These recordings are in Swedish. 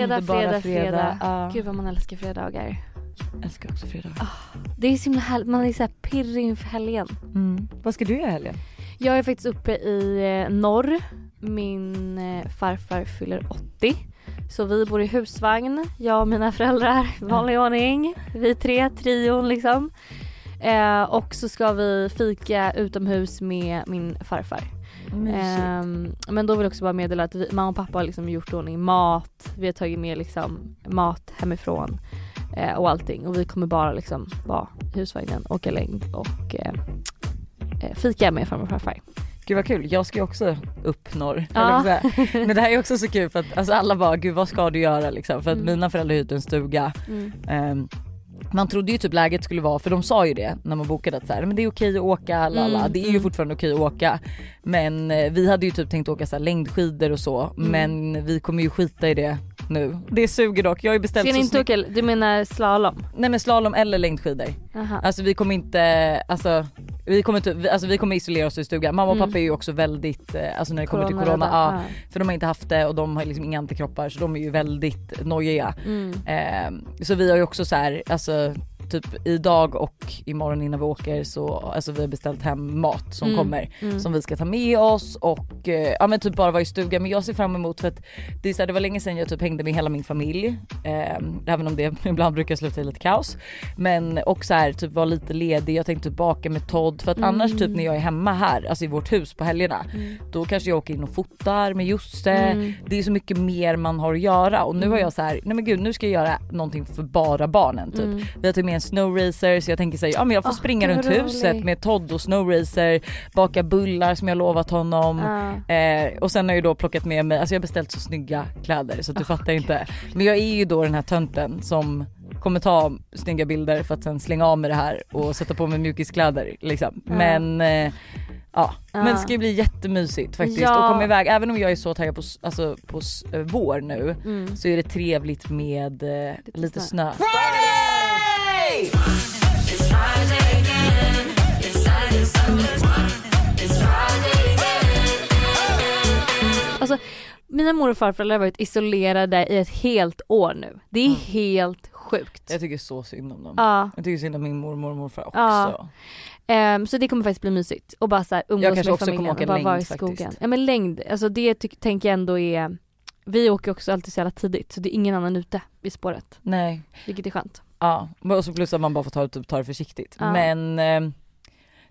fredag, fredag, fredag. Ja. Gud vad man älskar fredagar. Jag älskar också fredag. Det är så himla härligt, man är så här pirrig inför helgen. Mm. Vad ska du göra i helgen? Jag är faktiskt uppe i eh, norr. Min eh, farfar fyller 80. Så vi bor i husvagn, jag och mina föräldrar, vanlig ordning. Vi tre, trion liksom. Eh, och så ska vi fika utomhus med min farfar. Ehm, men då vill jag också bara meddela att vi, mamma och pappa har liksom gjort ordning mat, vi har tagit med liksom mat hemifrån eh, och allting och vi kommer bara liksom vara i husvagnen, åka längd och eh, eh, fika med farmor och farfar. Gud vad kul, jag ska ju också upp norr. Ja. Men det här är också så kul för att alltså alla bara, gud vad ska du göra liksom? För att Mm. mina föräldrar hyrt en stuga. Mm. Ehm, man trodde ju typ läget skulle vara, för de sa ju det när man bokade att så här, men det är okej att åka, lala. Mm, det är ju mm. fortfarande okej att åka. Men eh, vi hade ju typ tänkt åka så här, längdskidor och så, Mm. men vi kommer ju skita i det nu. Det suger dock, jag har ju beställt Ska så inte åka, du menar slalom? Nej men slalom eller längdskidor. Aha. Alltså vi kommer inte, alltså vi kommer, vi- alltså, vi kommer isolera oss i stugan. Mamma och Mm. pappa är ju också väldigt, eh, alltså när det kommer till corona, ja, för de har inte haft det och de har liksom inga antikroppar så de är ju väldigt nojiga. Mm. Eh, så vi har ju också så här, alltså typ idag och imorgon innan vi åker så, alltså vi har beställt hem mat som Mm. kommer Mm. som vi ska ta med oss och eh, ja men typ bara vara i stugan men jag ser fram emot för att det är så här, det var länge sedan jag typ hängde med hela min familj. Eh, även om det ibland brukar sluta i lite kaos. Men och så här, typ vara lite ledig, jag tänkte typ baka med Todd för att Mm. annars typ när jag är hemma här, alltså i vårt hus på helgerna, Mm. då kanske jag åker in och fotar med Josse. Mm. Det är så mycket mer man har att göra och nu har jag så här, nej men gud nu ska jag göra någonting för bara barnen typ. Mm. Vi har tagit med en snowracer så jag tänker säga ja men jag får Åh, springa runt vad huset med Todd och snowracer, baka bullar som jag lovat honom. Ja. Eh, och sen har jag ju då plockat med mig, alltså jag har beställt så snygga kläder så att du Åh, fattar inte. Men jag är ju då den här tönten som kommer ta snygga bilder för att sen slänga av med det här och sätta på mig mjukiskläder liksom. Ja. Men eh, ja, Ja. men det ska ju bli jättemysigt faktiskt Ja. och komma iväg. Även om jag är så taggad på, alltså, på eh, vår nu Mm. så är det trevligt med eh, lite, snö. snö. Alltså, mina mor och farföräldrar har varit isolerade i ett helt år nu. Det är Mm. helt sjukt. Jag tycker så synd om dem. Ja, Jag tycker synd om min mormor och morfar också. Ja. ehm, så det kommer faktiskt bli mysigt. Och bara så här, umgås Jag kanske med också kommer familjen åka längd vara i faktiskt. skogen. Ja men längd, alltså det tänker jag ändå är vi åker också alltid så jävla tidigt så det är ingen annan ute vid spåret. Nej. Vilket är skönt. Ja, och så plus att man bara får ta, typ, ta det försiktigt. Ja. Men eh,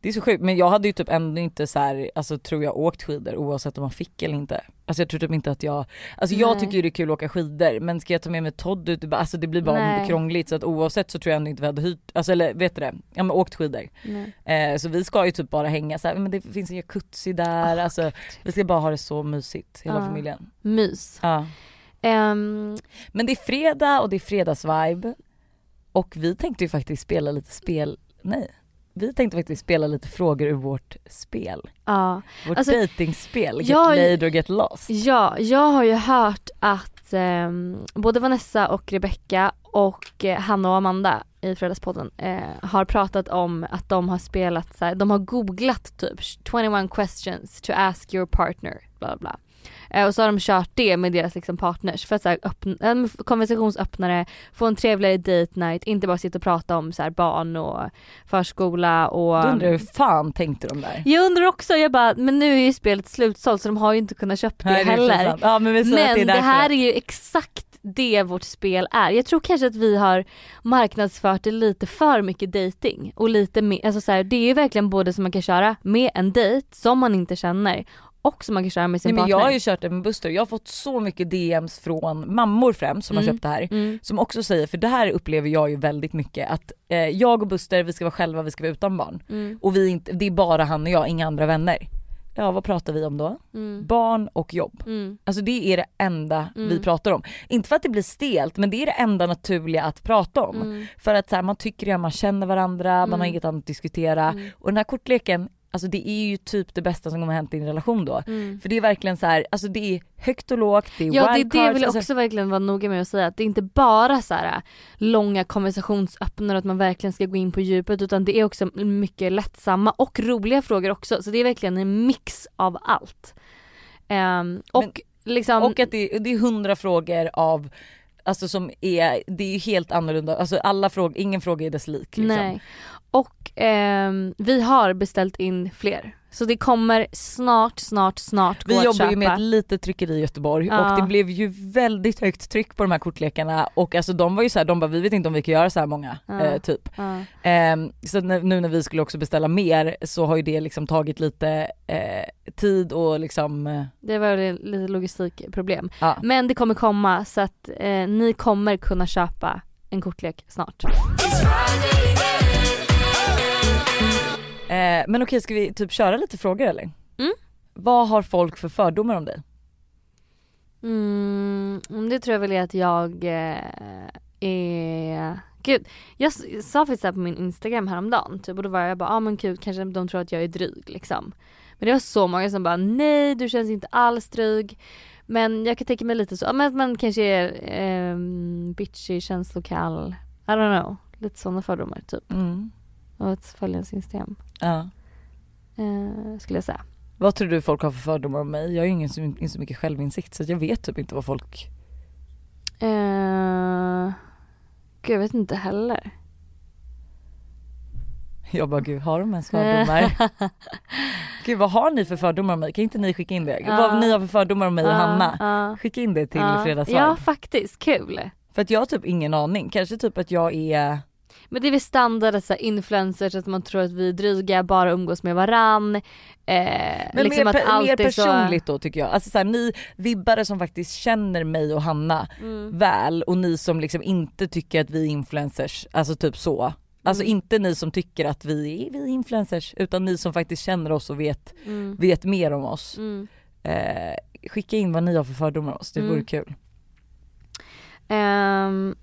det är så sjukt, men jag hade ju typ ändå inte så här, alltså tror jag åkt skidor oavsett om man fick eller inte. Alltså jag tror typ inte att jag, alltså jag Nej. tycker ju det är kul att åka skidor men ska jag ta med mig Todd ut, alltså det blir bara Nej. krångligt så att oavsett så tror jag ändå inte vi hade hyrt, alltså eller vet du det, ja men åkt skidor. Eh, så vi ska ju typ bara hänga så här, men det finns en jacuzzi där, alltså vi ska bara ha det så mysigt hela Ja. familjen. Mys. Ja. Ehm, Men det är fredag och det är fredagsvibe. Och vi tänkte ju faktiskt spela lite spel, nej. Vi tänkte faktiskt spela lite frågor ur vårt spel. ja. Vårt Alltså, datingspel, Get jag- laid or get lost. ja, jag har ju hört att ehm, både Vanessa och Rebecca och eh, Hanna och Amanda i Fredagspodden eh, har pratat om att de har spelat så här, de har googlat typ 21 questions to ask your partner, bla bla bla. Eh, och så har de kört det med deras liksom partners för att så här, öppna, ähm, konversationsöppnare, få en trevligare date night, inte bara sitta och prata om så här, barn och förskola och Då undrar hur fan tänkte de där? Jag undrar också, jag bara, men nu är ju spelet slutsålt så de har ju inte kunnat köpa det Nej, är heller. Ja men det Men det därför. här är ju exakt det vårt spel är. Jag tror kanske att vi har marknadsfört det lite för mycket dating och lite mer, alltså så här, det är ju verkligen både som man kan köra med en dejt som man inte känner och som man kan köra med sin Nej, men partner. jag har ju kört det med Buster, jag har fått så mycket DMs från mammor främst som har Mm. köpt det här. mm. Som också säger, för det här upplever jag ju väldigt mycket att eh, jag och Buster vi ska vara själva, vi ska vara utan barn. Mm. Och vi inte, det är bara han och jag, inga andra vänner. Ja vad pratar vi om då? Mm. Barn och jobb. Mm. Alltså det är det enda vi Mm. pratar om. Inte för att det blir stelt men det är det enda naturliga att prata om. För att så här, man tycker att man känner varandra, man har inget annat att diskutera. Och den här kortleken, alltså det är ju typ det bästa som kommer hänt i en relation då. Mm. För det är verkligen så här, alltså det är högt och lågt, det är Ja det, det wildcards, vill jag alltså, också verkligen vara noga med att säga att det är inte bara så här äh, långa konversationsöppnare att man verkligen ska gå in på djupet utan det är också mycket lättsamma och roliga frågor också så det är verkligen en mix av allt. Ehm, och liksom, Och att det, det är hundra frågor av, alltså som är, det är ju helt annorlunda, alltså alla frågor, ingen fråga är dess lik liksom. Nej. Och eh, vi har beställt in fler. Så det kommer snart, snart, snart gå Vi att jobbar köpa. ju med ett litet tryckeri i Göteborg Ja. och det blev ju väldigt högt tryck på de här kortlekarna och alltså de var ju så här, de bara vi vet inte om vi kan göra så här många Ja. eh, typ. Ja. Ehm, så nu när vi skulle också beställa mer så har ju det liksom tagit lite eh, tid och liksom, eh, Det var lite logistikproblem. ja. Men det kommer komma så att eh, ni kommer kunna köpa en kortlek snart. Eh, men okej ska vi typ köra lite frågor eller? Mm. Vad har folk för fördomar om dig? Mm, det tror jag väl är att jag eh, är... Gud, jag sa faktiskt det här på min instagram häromdagen typ, och då var jag bara, ja ah, men gud kanske de tror att jag är dryg liksom. Men det var så många som bara, nej du känns inte alls dryg. Men jag kan tänka mig lite så, ja, men att man kanske är eh, bitchy, känslokall, I don't know. Lite sådana fördomar typ. Mm. Och ens Instagram. Ja. Eh, skulle jag säga. Vad tror du folk har för fördomar om mig? Jag har ju ingen så, inte så mycket självinsikt så jag vet typ inte vad folk Eh, gud jag vet inte heller. Jag bara gud har de ens fördomar? gud vad har ni för fördomar om mig? Kan inte ni skicka in det? Ja. Vad ni har för fördomar om mig och Hanna? ja. Skicka in det till Ja. Fredagsvibe. Ja faktiskt, kul. För att jag har typ ingen aning, kanske typ att jag är Men det är väl standard att så här, influencers, att man tror att vi är dryga, bara umgås med varann. Eh, Men liksom mer, att allt mer är så... personligt då tycker jag. Alltså såhär, ni vibbare som faktiskt känner mig och Hanna Mm. väl och ni som liksom inte tycker att vi är influencers, alltså typ så. Alltså Mm. inte ni som tycker att vi är, vi är influencers utan ni som faktiskt känner oss och vet, Mm. vet mer om oss. Mm. Eh, skicka in vad ni har för fördomar om oss, det vore Mm. kul. Ehm,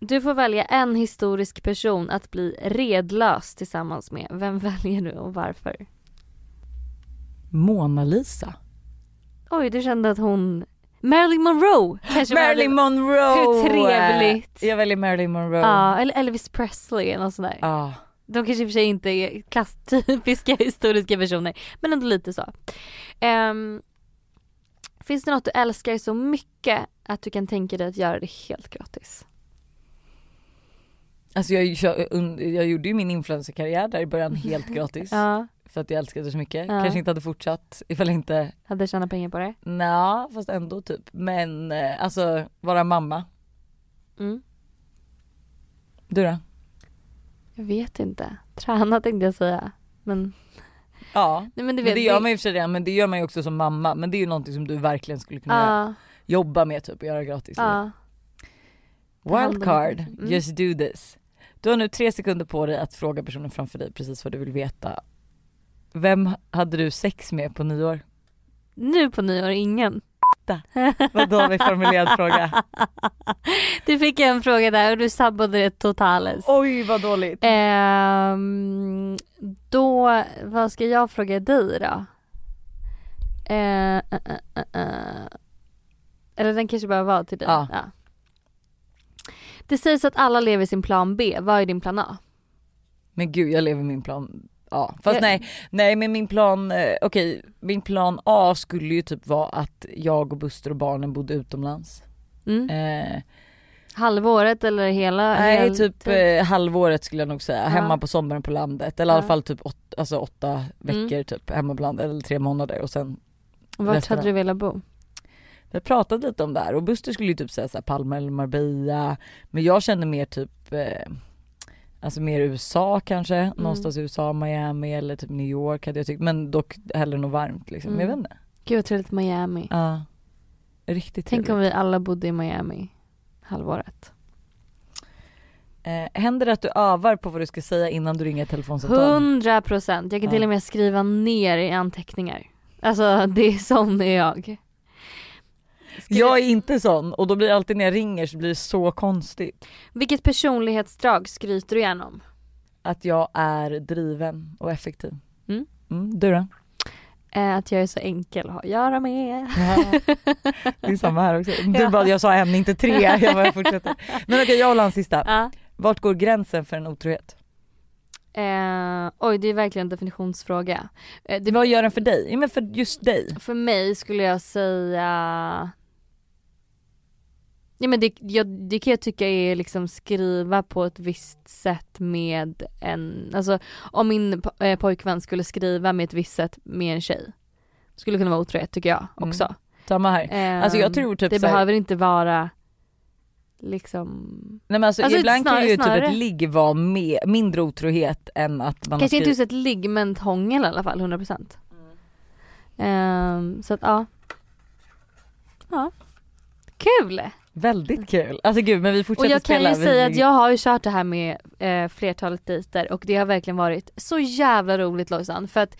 du får välja en historisk person att bli redlös tillsammans med. Vem väljer du och varför? Mona Lisa. Oj, du kände att hon... Marilyn Monroe kanske Marilyn Monroe! Hur trevligt. Jag väljer Marilyn Monroe. Ja, eller Elvis Presley eller något sånt där. Ja. De kanske i och för sig inte är klasstypiska historiska personer, men ändå lite så. Ehm, finns det något du älskar så mycket att du kan tänka dig att göra det helt gratis? Alltså jag, jag, jag gjorde ju min influencerkarriär där i början helt gratis. Ja, För att jag älskade det så mycket. Ja. Kanske inte hade fortsatt ifall jag inte, hade tjänat pengar på det? nja fast ändå typ. Men eh, alltså vara mamma. Mm. Du då? Jag vet inte. Träna tänkte jag säga. Men, Ja. nej men du Men vet. det gör man ju för sig redan, men det gör man ju också som mamma. Men det är ju någonting som du verkligen skulle kunna. Ja, jobba med typ och göra gratis. ja. Wildcard. Mm. just do this. Du har nu tre sekunder på dig att fråga personen framför dig precis vad du vill veta. Vem hade du sex med på nyår? Nu på nyår, ingen. Vad dåligt formulerad fråga. Du fick en fråga där och du sabbade det totales. Oj vad dåligt. Ehm, då, vad ska jag fråga dig då? Eh, eh, eh, eh, eh. Eller den kanske bara var till dig? Ja. Det sägs att alla lever sin plan B, vad är din plan A? Men gud jag lever min plan A. Fast Jag- nej, nej men min plan, eh, okej min plan A skulle ju typ vara att jag och Buster och barnen bodde utomlands. Mm. Eh, Halvåret eller hela? nej hel typ tid? eh, halvåret skulle jag nog säga, Ja. hemma på sommaren på landet. Eller i alla Ja. fall typ åt, alltså åtta veckor Mm. typ hemma på landet, eller tre månader och sen Vart resten hade du velat bo? Vi har pratat lite om det här och Buster skulle ju typ säga såhär Palma eller Marbella Men jag känner mer typ eh, Alltså mer USA kanske, Mm. någonstans i USA, Miami eller typ New York hade jag tyckt men dock hellre något varmt liksom, Mm. jag vet inte. Gud vad trevligt Miami. Ja. Riktigt Tänk trevligt. om vi alla bodde i Miami halvåret. eh, Händer det att du övar på vad du ska säga innan du ringer ett telefonsamtal? Hundra procent. Jag kan Ja. till och med skriva ner i anteckningar. Alltså det är sån är jag. Jag är inte sån och då blir alltid när jag ringer så blir det så konstigt. Vilket personlighetsdrag skryter du gärna om? Att jag är driven och effektiv. Mm. Mm, du då? Eh, att jag är så enkel att ha att göra med. Ja. Det är samma här också. Du Ja. bara, jag sa en inte tre, jag bara fortsätter. Men okej jag ha en sista. Ja. Vart går gränsen för en otrohet? Eh, oj det är verkligen en definitionsfråga. Eh, det, Vad gör den för dig? Ja, men för just dig. för mig skulle jag säga Ja men det, jag, det kan jag tycka är liksom skriva på ett visst sätt med en, alltså om min eh, pojkvän skulle skriva med ett visst sätt med en tjej. Skulle kunna vara otrohet tycker jag Mm. också. Samma här. Ehm, Alltså jag tror typ det så här- behöver inte vara liksom Nej men alltså, Alltså, ibland kan snarare- ju typ snarare- ett ligg vara med, mindre otrohet än att man Kanske har inte skrivit. just ett ligg men ett hångel i alla fall 100%. Ehm, så att ja. Ja. Kul! Väldigt kul. Alltså gud men vi Och fortsätter jag kan spela. ju Vi- säga att jag har ju kört det här med eh, flertalet dejter och det har verkligen varit så jävla roligt Lojsan för att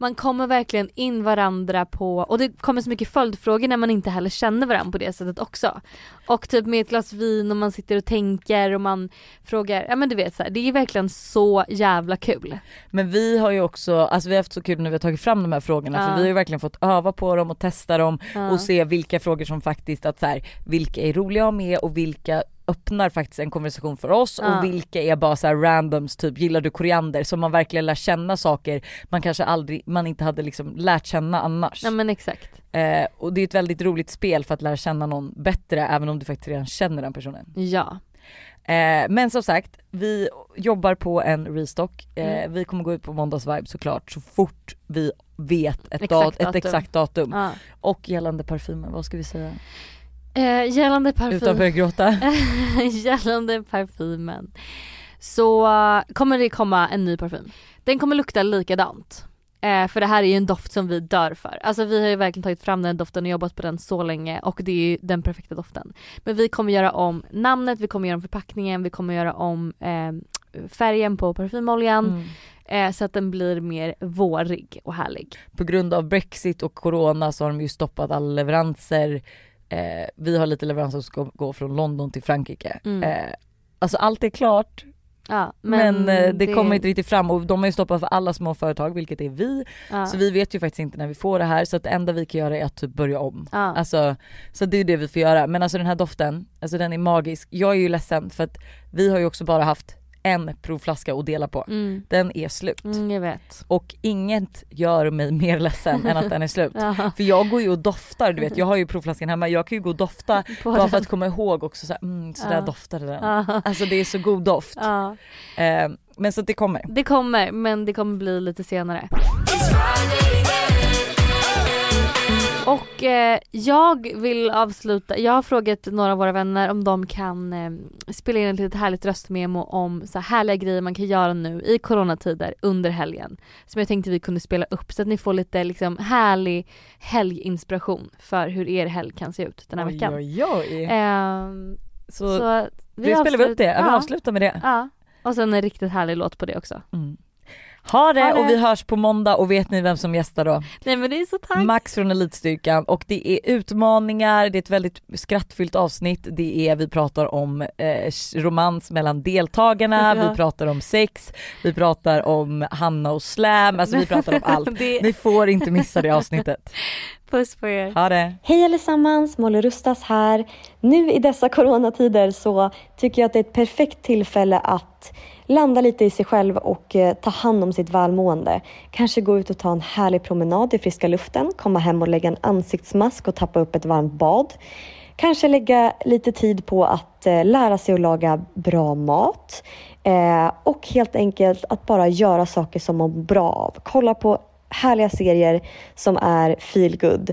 man kommer verkligen in varandra på, och det kommer så mycket följdfrågor när man inte heller känner varandra på det sättet också. Och typ med ett glas vin och man sitter och tänker och man frågar, ja men du vet så här, det är verkligen så jävla kul. Men vi har ju också, alltså vi har haft så kul när vi har tagit fram de här frågorna Ja. för vi har ju verkligen fått öva på dem och testa dem Ja. och se vilka frågor som faktiskt att så här, vilka är roliga att ha med och vilka öppnar faktiskt en konversation för oss Ja. och vilka är bara så här randoms typ gillar du koriander så man verkligen lär känna saker man kanske aldrig, man inte hade liksom lärt känna annars. Ja men exakt. Eh, och det är ett väldigt roligt spel för att lära känna någon bättre även om du faktiskt redan känner den personen. Ja. Eh, men som sagt, vi jobbar på en restock. Eh, Mm. Vi kommer gå ut på måndagsvibe såklart så fort vi vet ett, Exakt dat- ett datum. exakt datum. ja. Och gällande parfymen, vad ska vi säga? Eh, gällande Utan att börja gråta. gällande parfymen så eh, kommer det komma en ny parfym. Den kommer lukta likadant. Eh, för det här är ju en doft som vi dör för. Alltså vi har ju verkligen tagit fram den doften och jobbat på den så länge och det är ju den perfekta doften. Men vi kommer göra om namnet, vi kommer göra om förpackningen, vi kommer göra om eh, färgen på parfymoljan Mm. eh, så att den blir mer vårig och härlig. På grund av brexit och corona så har de ju stoppat alla leveranser. Eh, vi har lite leveranser som ska gå från London till Frankrike. Mm. Eh, alltså allt är klart Ja, men, eh, det, kommer inte riktigt fram och de har ju stoppat för alla små företag vilket är vi. ja, Så vi vet ju faktiskt inte när vi får det här så att det enda vi kan göra är att typ börja om. ja. Alltså, så det är det vi får göra. Men alltså den här doften, alltså den är magisk. Jag är ju ledsen för att vi har ju också bara haft en provflaska att dela på. Mm. Den är slut. Mm, jag vet. Och inget gör mig mer ledsen än att den är slut. Ja, För jag går ju och doftar, du vet jag har ju provflaskan hemma, jag kan ju gå och dofta på bara den. för att komma ihåg också så här, mm, så där doftade den. Ja. Alltså det är så god doft. Ja. Eh, men så att det kommer. Det kommer men det kommer bli lite senare. Och eh, jag vill avsluta, jag har frågat några av våra vänner om de kan eh, spela in ett litet härligt röstmemo om så här härliga grejer man kan göra nu i coronatider under helgen. Som jag tänkte vi kunde spela upp så att ni får lite liksom härlig helginspiration för hur er helg kan se ut den här oj, veckan. oj, oj. Ehm, så så det spelar vi upp det, ja. vi avslutar med det. ja. Och sen en riktigt härlig låt på det också. Mm. Ha det, Ha det. och vi hörs på måndag och vet ni vem som gästar då? Nej men det är så tack. Max från Elitstyrkan och det är utmaningar, det är ett väldigt skrattfyllt avsnitt, det är, vi pratar om eh, romans mellan deltagarna, Ja. vi pratar om sex, vi pratar om Hanna och Slam, alltså vi pratar om allt. det, Ni får inte missa det avsnittet. puss på er. Ha det! Hej allesammans, Molly Rustas här. Nu i dessa coronatider så tycker jag att det är ett perfekt tillfälle att landa lite i sig själv och eh, ta hand om sitt välmående. Kanske gå ut och ta en härlig promenad i friska luften, komma hem och lägga en ansiktsmask och tappa upp ett varmt bad. Kanske lägga lite tid på att eh, lära sig att laga bra mat eh, och helt enkelt att bara göra saker som man mår bra av. Kolla på härliga serier som är feel good.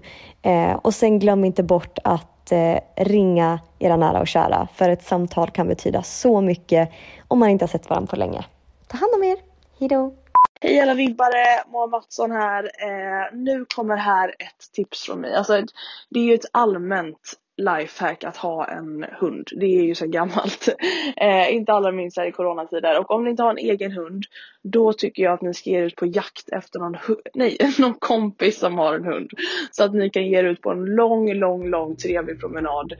Och sen glöm inte bort att ringa era nära och kära för ett samtal kan betyda så mycket om man inte har sett varandra på länge. Ta hand om er. Hejdå! Hej alla vibbare, Moa Mattsson här. Eh, nu kommer här ett tips från mig. Alltså, det är ju ett allmänt lifehack att ha en hund. Det är ju så gammalt. Eh, inte allra minst här i coronatider. Och om ni inte har en egen hund, då tycker jag att ni ska ge er ut på jakt efter någon, nej, någon kompis som har en hund. Så att ni kan ge er ut på en lång, lång, lång trevlig promenad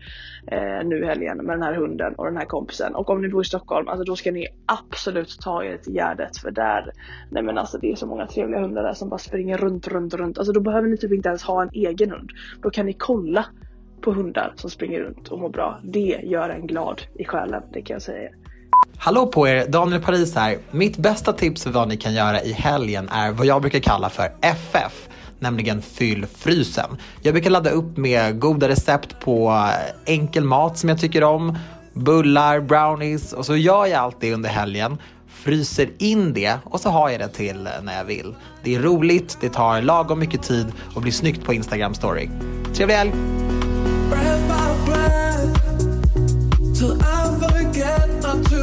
eh, nu i helgen med den här hunden och den här kompisen. Och om ni bor i Stockholm, alltså då ska ni absolut ta er till Gärdet för där, nej men alltså det är så många trevliga hundar där som bara springer runt, runt, runt. Alltså då behöver ni typ inte ens ha en egen hund. Då kan ni kolla på hundar som springer runt och mår bra. Det gör en glad i själen, det kan jag säga. Hallå på er, Daniel Paris här. Mitt bästa tips för vad ni kan göra i helgen är vad jag brukar kalla för FF nämligen Fyll frysen. Jag brukar ladda upp med goda recept på enkel mat som jag tycker om, bullar, brownies och så gör jag allt det under helgen fryser in det och så har jag det till när jag vill. Det är roligt, det tar lagom mycket tid och blir snyggt på Instagram story. Trevlig helg! Breath till I forget not